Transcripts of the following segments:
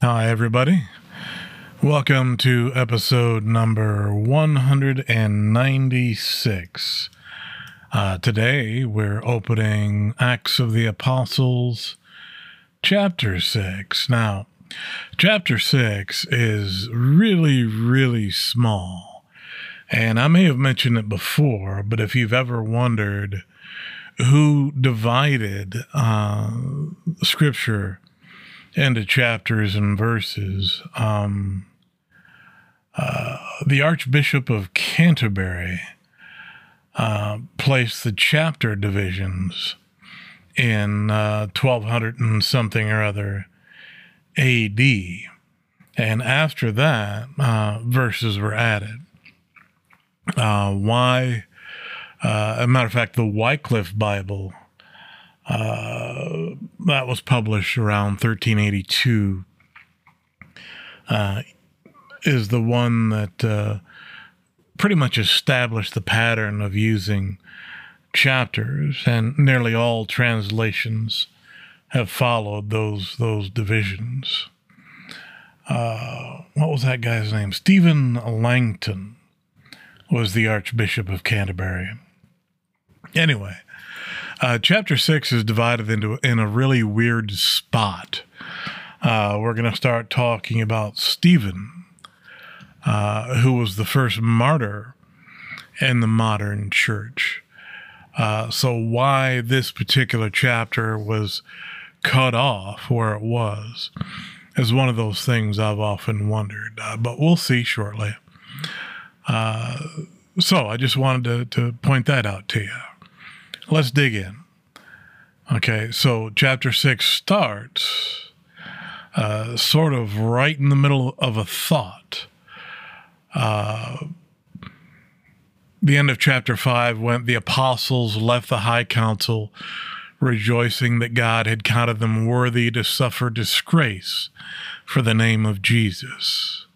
Hi, everybody. Welcome to episode number 196. Uh, today, we're opening Acts of the Apostles, chapter 6. Now, chapter 6 is really, really small. And I may have mentioned it before, but if you've ever wondered who divided uh, scripture into chapters and verses. Um, uh, the Archbishop of Canterbury uh, placed the chapter divisions in uh, 1200 and something or other AD. And after that, uh, verses were added. Uh, why? Uh, a matter of fact, the Wycliffe Bible uh, that was published around 1382 uh, is the one that uh, pretty much established the pattern of using chapters, and nearly all translations have followed those those divisions. Uh, what was that guy's name? Stephen Langton was the Archbishop of Canterbury. Anyway, uh, chapter six is divided into in a really weird spot. Uh, we're going to start talking about Stephen, uh, who was the first martyr in the modern church. Uh, so, why this particular chapter was cut off where it was is one of those things I've often wondered, uh, but we'll see shortly. Uh, so, I just wanted to, to point that out to you. Let's dig in. Okay, so chapter six starts uh, sort of right in the middle of a thought. Uh, the end of chapter five, went the apostles left the high council, rejoicing that God had counted them worthy to suffer disgrace for the name of Jesus.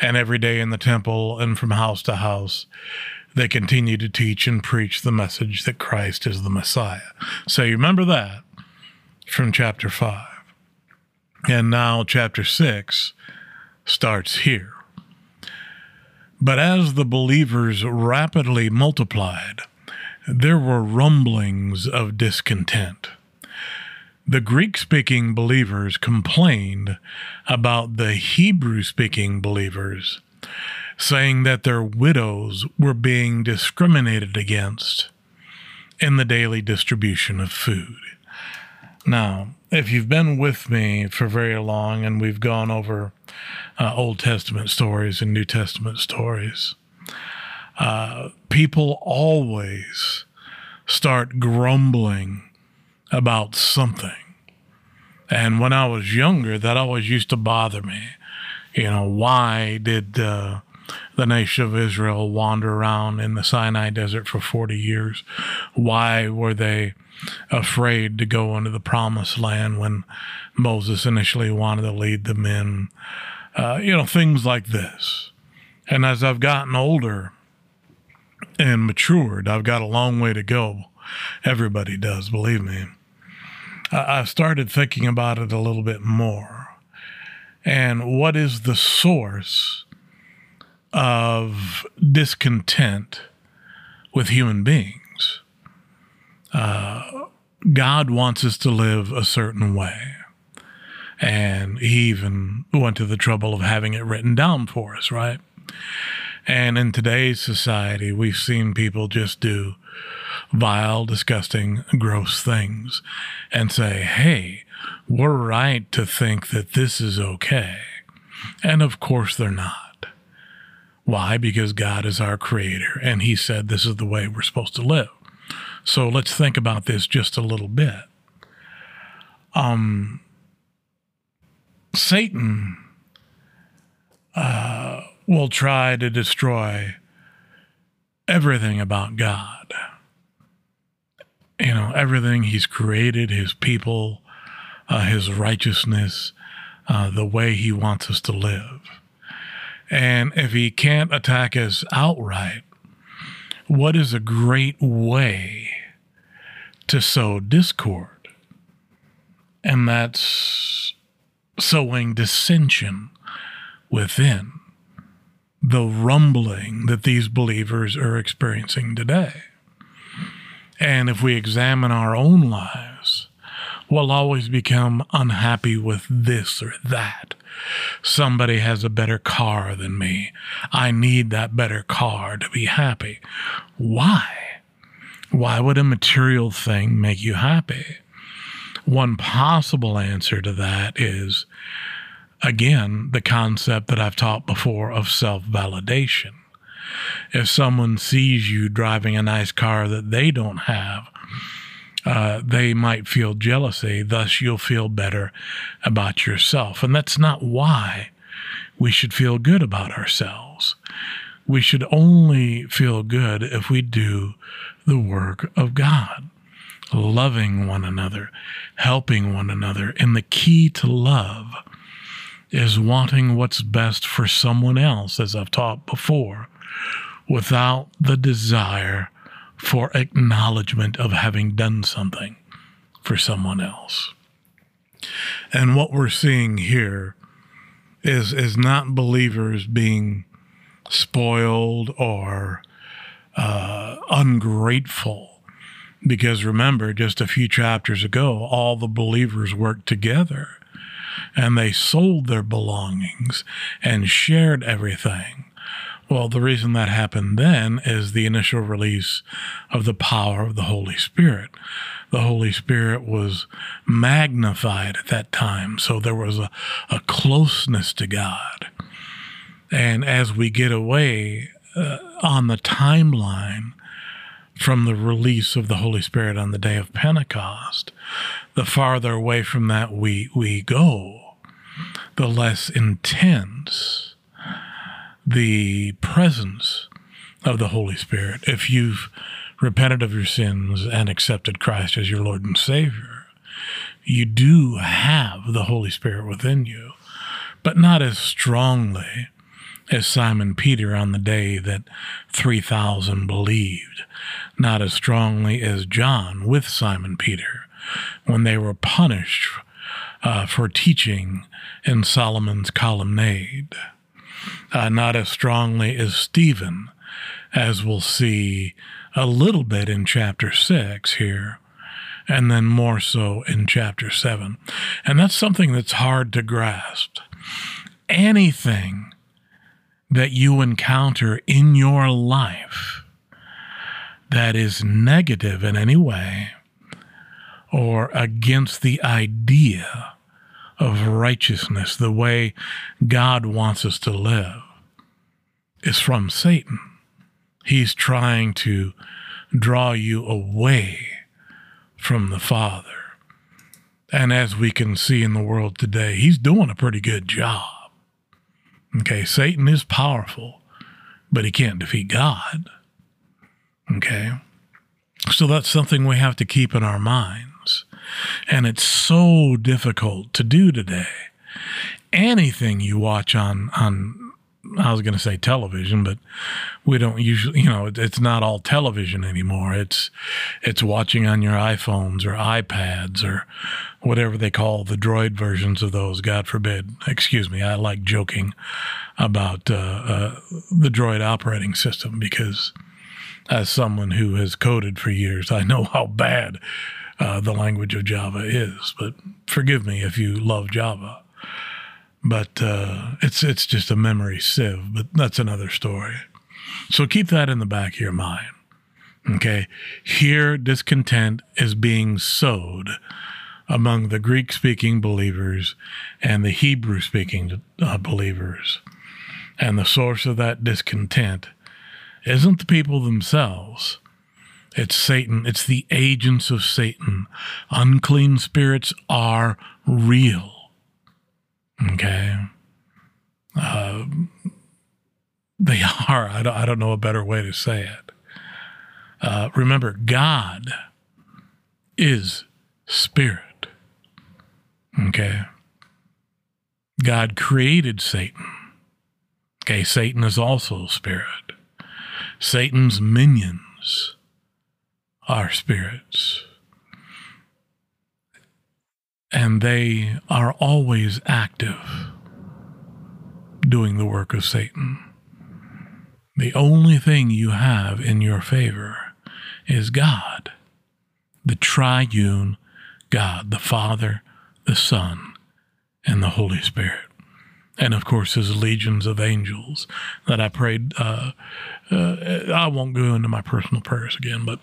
And every day in the temple and from house to house, they continue to teach and preach the message that Christ is the Messiah. So you remember that from chapter 5. And now chapter 6 starts here. But as the believers rapidly multiplied, there were rumblings of discontent. The Greek speaking believers complained about the Hebrew speaking believers saying that their widows were being discriminated against in the daily distribution of food. Now, if you've been with me for very long and we've gone over uh, Old Testament stories and New Testament stories, uh, people always start grumbling about something. And when I was younger, that always used to bother me. You know, why did uh, the nation of Israel wander around in the Sinai desert for 40 years? Why were they afraid to go into the promised land when Moses initially wanted to lead them in? Uh, you know, things like this. And as I've gotten older and matured, I've got a long way to go. Everybody does, believe me. I've started thinking about it a little bit more. And what is the source of discontent with human beings. Uh, God wants us to live a certain way. And he even went to the trouble of having it written down for us, right? And in today's society, we've seen people just do vile, disgusting, gross things and say, hey, we're right to think that this is okay. And of course, they're not. Why? Because God is our creator and he said this is the way we're supposed to live. So let's think about this just a little bit. Um, Satan uh, will try to destroy everything about God. You know, everything he's created, his people, uh, his righteousness, uh, the way he wants us to live. And if he can't attack us outright, what is a great way to sow discord? And that's sowing dissension within the rumbling that these believers are experiencing today. And if we examine our own lives, we'll always become unhappy with this or that. Somebody has a better car than me. I need that better car to be happy. Why? Why would a material thing make you happy? One possible answer to that is, again, the concept that I've taught before of self validation. If someone sees you driving a nice car that they don't have, uh, they might feel jealousy. Thus, you'll feel better about yourself. And that's not why we should feel good about ourselves. We should only feel good if we do the work of God loving one another, helping one another. And the key to love is wanting what's best for someone else, as I've taught before, without the desire for acknowledgement of having done something for someone else. And what we're seeing here is, is not believers being spoiled or uh, ungrateful because remember, just a few chapters ago, all the believers worked together and they sold their belongings and shared everything. Well, the reason that happened then is the initial release of the power of the Holy Spirit. The Holy Spirit was magnified at that time, so there was a, a closeness to God. And as we get away uh, on the timeline, from the release of the Holy Spirit on the day of Pentecost, the farther away from that we, we go, the less intense the presence of the Holy Spirit. If you've repented of your sins and accepted Christ as your Lord and Savior, you do have the Holy Spirit within you, but not as strongly as Simon Peter on the day that 3,000 believed, not as strongly as John with Simon Peter when they were punished uh, for teaching in Solomon's colonnade, uh, not as strongly as Stephen, as we'll see a little bit in chapter 6 here and then more so in chapter 7. And that's something that's hard to grasp. Anything that you encounter in your life that is negative in any way or against the idea of righteousness, the way God wants us to live, is from Satan. He's trying to draw you away from the Father. And as we can see in the world today, he's doing a pretty good job. Okay, Satan is powerful, but he can't defeat God. Okay, so that's something we have to keep in our minds. And it's so difficult to do today. Anything you watch on, on I was going to say television, but we don't usually, you know, it's not all television anymore. It's it's watching on your iPhones or iPads or whatever they call the droid versions of those. God forbid. Excuse me. I like joking about uh, uh, the droid operating system because, as someone who has coded for years, I know how bad uh, the language of Java is. But forgive me if you love Java but uh, it's it's just a memory sieve. But that's another story. So keep that in the back of your mind. Okay, here discontent is being sowed among the Greek-speaking believers and the Hebrew-speaking uh, believers, and the source of that discontent isn't the people themselves. It's Satan. It's the agents of Satan. Unclean spirits are real. Okay. Uh, they are. I don't, I don't know a better way to say it. Uh, remember, God is spirit. Okay. God created Satan. Okay, Satan is also spirit. Satan's minions are spirits. and they are always active doing the work of Satan. The only thing you have in your favor is God, the triune God, the Father, the Son, and the Holy Spirit. And of course, his legions of angels that I prayed. Uh, uh, I won't go into my personal prayers again, but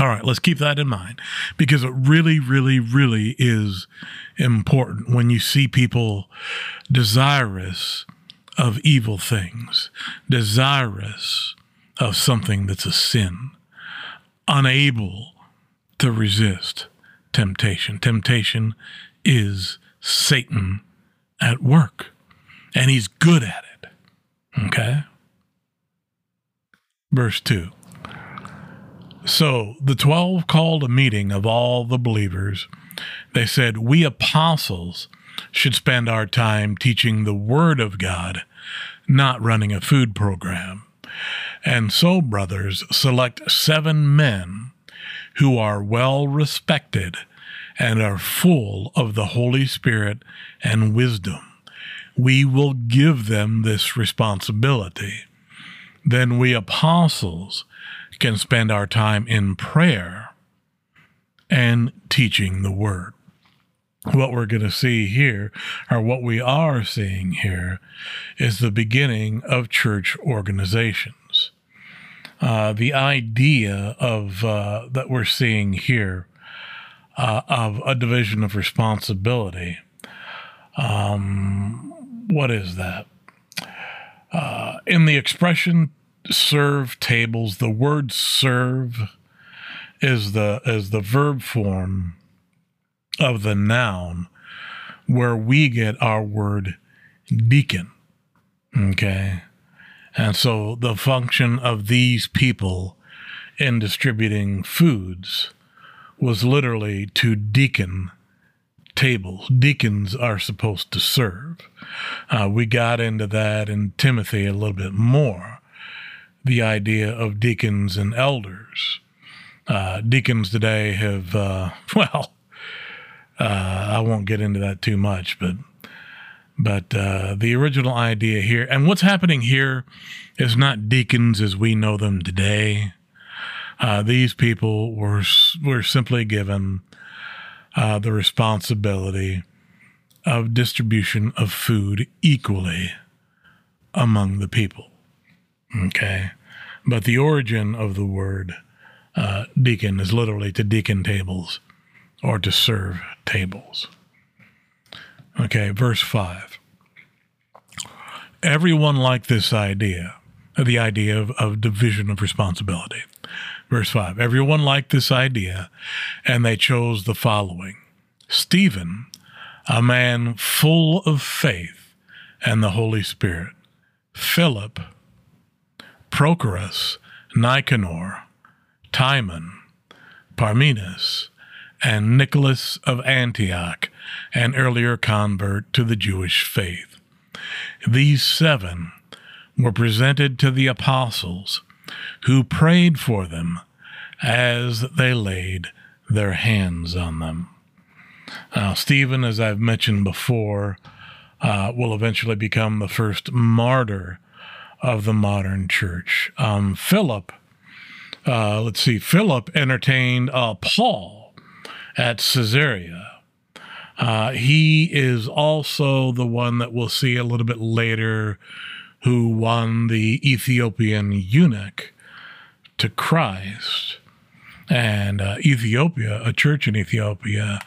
all right, let's keep that in mind because it really, really, really is important when you see people desirous of evil things, desirous of something that's a sin, unable to resist temptation. Temptation is Satan at work, and he's good at it. Okay? Verse 2. So the 12 called a meeting of all the believers. They said, We apostles should spend our time teaching the Word of God, not running a food program. And so, brothers, select seven men who are well respected and are full of the Holy Spirit and wisdom. We will give them this responsibility. Then we apostles can spend our time in prayer and teaching the word. What we're going to see here, or what we are seeing here, is the beginning of church organizations. Uh, the idea of uh, that we're seeing here uh, of a division of responsibility. Um, what is that? Uh, in the expression serve tables, the word serve is the is the verb form of the noun where we get our word deacon. Okay. And so the function of these people in distributing foods was literally to deacon tables. Deacons are supposed to serve. Uh, we got into that in Timothy a little bit more the idea of deacons and elders. Uh, deacons today have, uh, well, uh, I won't get into that too much, but but uh, the original idea here, and what's happening here, is not deacons as we know them today. Uh, these people were were simply given uh, the responsibility of distribution of food equally among the people. Okay, but the origin of the word uh, deacon is literally to deacon tables or to serve tables. Okay, verse 5. Everyone liked this idea, the idea of, of division of responsibility. Verse 5 Everyone liked this idea, and they chose the following Stephen, a man full of faith and the Holy Spirit, Philip, Prochorus, Nicanor, Timon, Parmenas, and Nicholas of Antioch, an earlier convert to the Jewish faith. These seven were presented to the apostles, who prayed for them as they laid their hands on them. Now, Stephen, as I've mentioned before, uh, will eventually become the first martyr of the modern church. Um, Philip, uh, let's see, Philip entertained uh, Paul at Caesarea. Uh, he is also the one that we'll see a little bit later who won the Ethiopian eunuch to Christ. And uh, Ethiopia, a church in Ethiopia,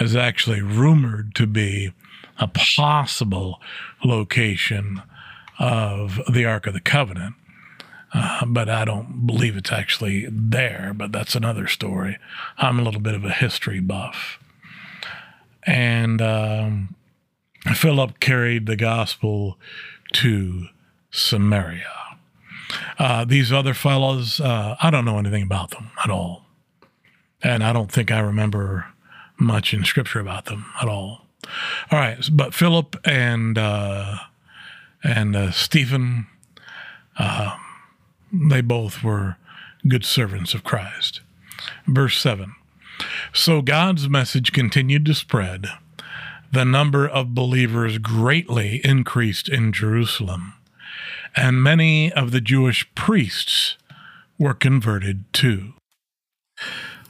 is actually rumored to be a possible location of the Ark of the Covenant. Uh, but I don't believe it's actually there, but that's another story. I'm a little bit of a history buff. And um, Philip carried the gospel to Samaria. Uh, these other fellows, uh, I don't know anything about them at all. And I don't think I remember much in scripture about them at all. All right, but Philip and uh, and uh, Stephen, um, they both were good servants of Christ. Verse 7 So God's message continued to spread. The number of believers greatly increased in Jerusalem, and many of the Jewish priests were converted too.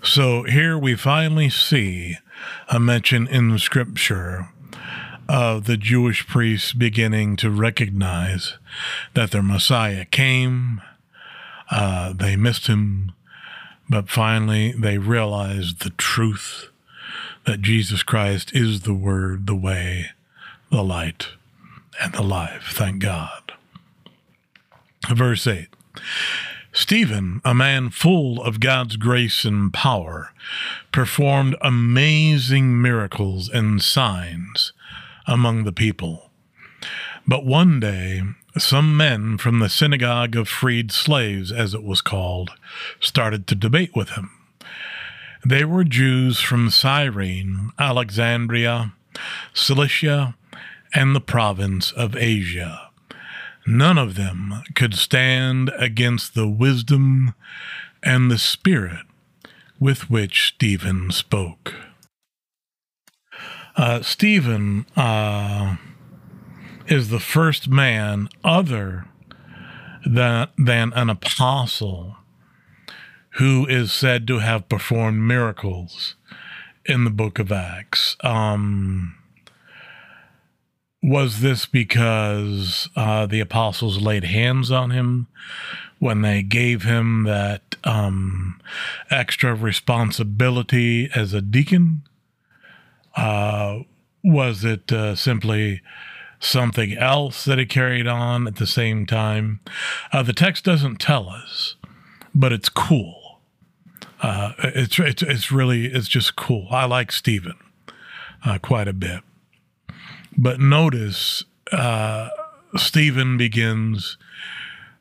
So here we finally see a mention in Scripture of the Jewish priests beginning to recognize that their Messiah came. Uh, they missed him, but finally they realized the truth that Jesus Christ is the Word, the way, the light, and the life. Thank God. Verse 8 Stephen, a man full of God's grace and power, performed amazing miracles and signs among the people. But one day, some men from the synagogue of freed slaves, as it was called, started to debate with him. They were Jews from Cyrene, Alexandria, Cilicia, and the province of Asia. None of them could stand against the wisdom and the spirit with which Stephen spoke. Uh, Stephen uh, is the first man other than, than an apostle who is said to have performed miracles in the book of Acts. Um, was this because uh, the apostles laid hands on him when they gave him that um, extra responsibility as a deacon? Uh, was it uh, simply something else that he carried on at the same time? Uh, the text doesn't tell us, but it's cool uh, it's, it's it's really it's just cool. I like Stephen uh, quite a bit, but notice uh, Stephen begins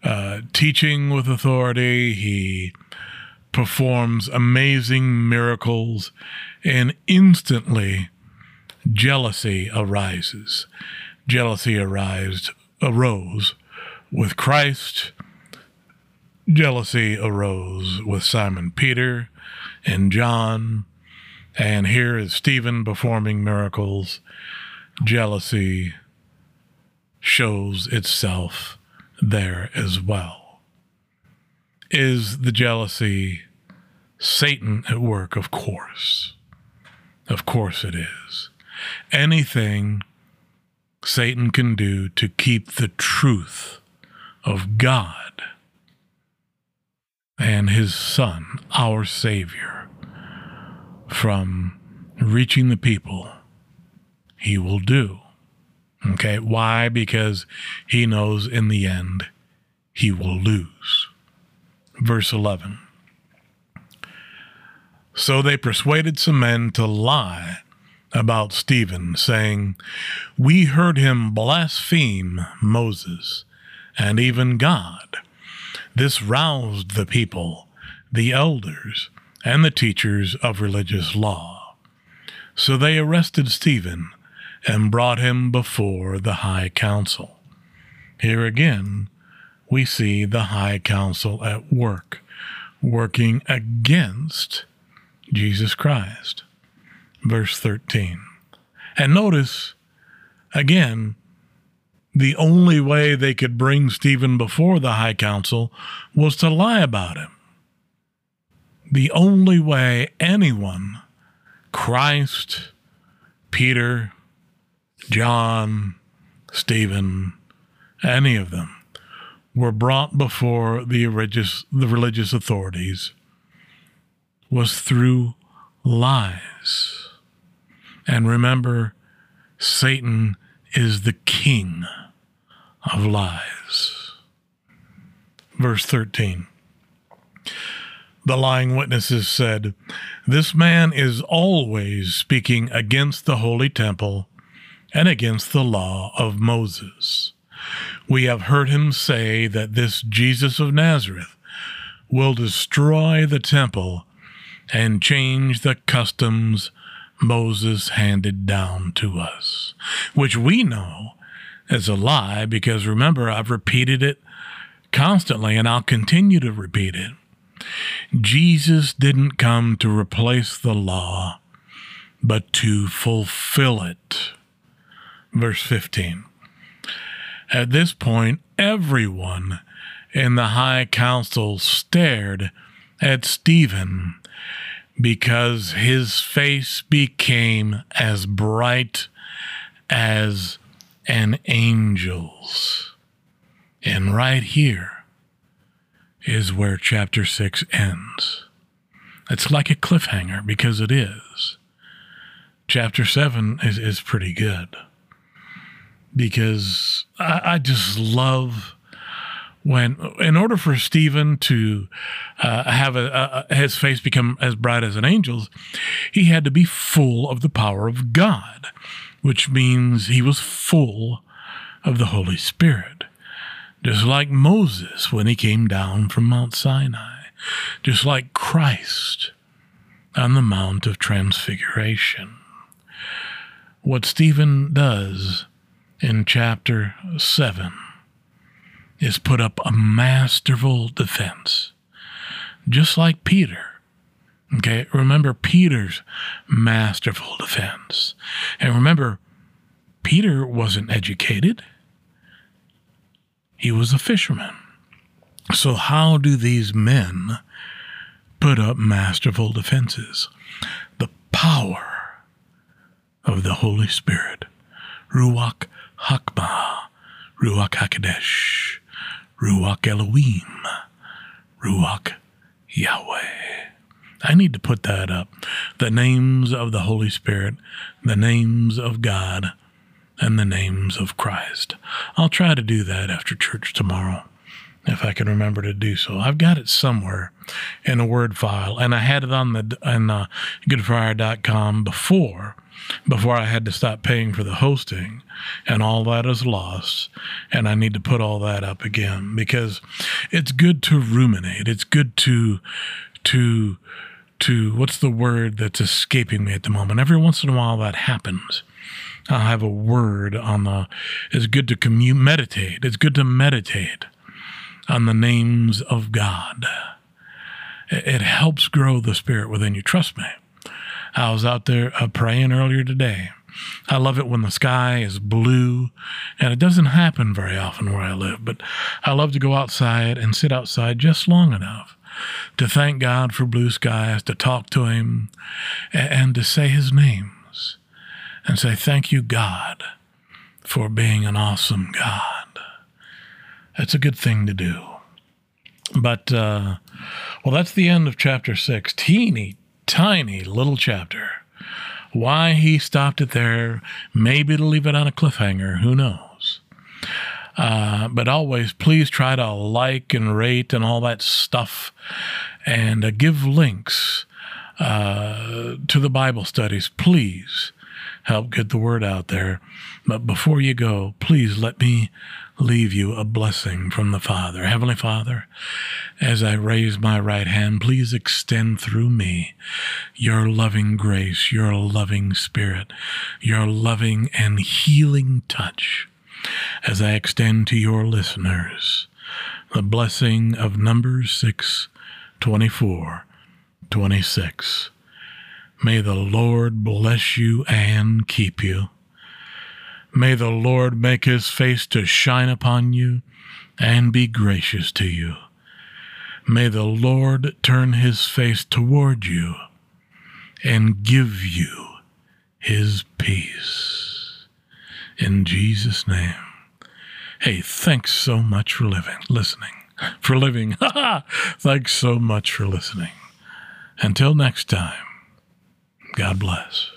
uh, teaching with authority. He performs amazing miracles, and instantly jealousy arises. Jealousy arised arose with Christ jealousy arose with Simon Peter and John, and here is Stephen performing miracles. Jealousy shows itself there as well. Is the jealousy Satan at work? Of course. Of course it is. Anything Satan can do to keep the truth of God and his Son, our Savior, from reaching the people, he will do. Okay, why? Because he knows in the end he will lose. Verse 11. So they persuaded some men to lie about Stephen, saying, We heard him blaspheme Moses and even God. This roused the people, the elders, and the teachers of religious law. So they arrested Stephen and brought him before the high council. Here again, we see the high council at work, working against Jesus Christ. Verse 13. And notice, again, the only way they could bring Stephen before the high council was to lie about him. The only way anyone, Christ, Peter, John, Stephen, any of them, were brought before the religious, the religious authorities was through lies. And remember, Satan is the king of lies. Verse 13. The lying witnesses said, This man is always speaking against the holy temple and against the law of Moses. We have heard him say that this Jesus of Nazareth will destroy the temple and change the customs Moses handed down to us, which we know is a lie because remember, I've repeated it constantly and I'll continue to repeat it. Jesus didn't come to replace the law, but to fulfill it. Verse 15. At this point, everyone in the high council stared at Stephen because his face became as bright as an angel's. And right here is where chapter 6 ends. It's like a cliffhanger because it is. Chapter 7 is, is pretty good because I, I just love when in order for Stephen to uh, have a, a, his face become as bright as an angel's, he had to be full of the power of God, which means he was full of the Holy Spirit. Just like Moses when he came down from Mount Sinai, just like Christ on the Mount of Transfiguration. What Stephen does in chapter 7 is put up a masterful defense, just like Peter. Okay, remember Peter's masterful defense. And remember, Peter wasn't educated, he was a fisherman. So, how do these men put up masterful defenses? The power of the Holy Spirit. Ruach Hakma, Ruach HaKodesh. Ruach Elohim, Ruach Yahweh. I need to put that up. The names of the Holy Spirit, the names of God, and the names of Christ. I'll try to do that after church tomorrow, if I can remember to do so. I've got it somewhere in a Word file, and I had it on the on uh, goodfriar.com before before I had to stop paying for the hosting, and all that is lost. And I need to put all that up again because it's good to ruminate. It's good to, to, to, what's the word that's escaping me at the moment? Every once in a while that happens. I'll have a word on the, it's good to commute, meditate. It's good to meditate on the names of God. It helps grow the spirit within you. Trust me. I was out there uh, praying earlier today. I love it when the sky is blue, and it doesn't happen very often where I live, but I love to go outside and sit outside just long enough to thank God for blue skies, to talk to Him, and, to say His names and say, Thank you, God, for being an awesome God. That's a good thing to do. But, uh, well, that's the end of chapter six. Teeny, tiny little chapter. Why he stopped it there, maybe to leave it on a cliffhanger, who knows? Uh, but always, please try to like and rate and all that stuff and uh, give links uh, to the Bible studies. Please help get the word out there. But before you go, please let me leave you a blessing from the Father. Heavenly Father, as I raise my right hand, please extend through me your loving grace, your loving spirit, your loving and healing touch as I extend to your listeners the blessing of Numbers 6 24 26. May the Lord bless you and keep you. May the Lord make his face to shine upon you and be gracious to you. May the Lord turn his face toward you and give you his peace. In Jesus' name. Hey, thanks so much for living, listening, for living. Thanks so much for listening. Until next time, God bless.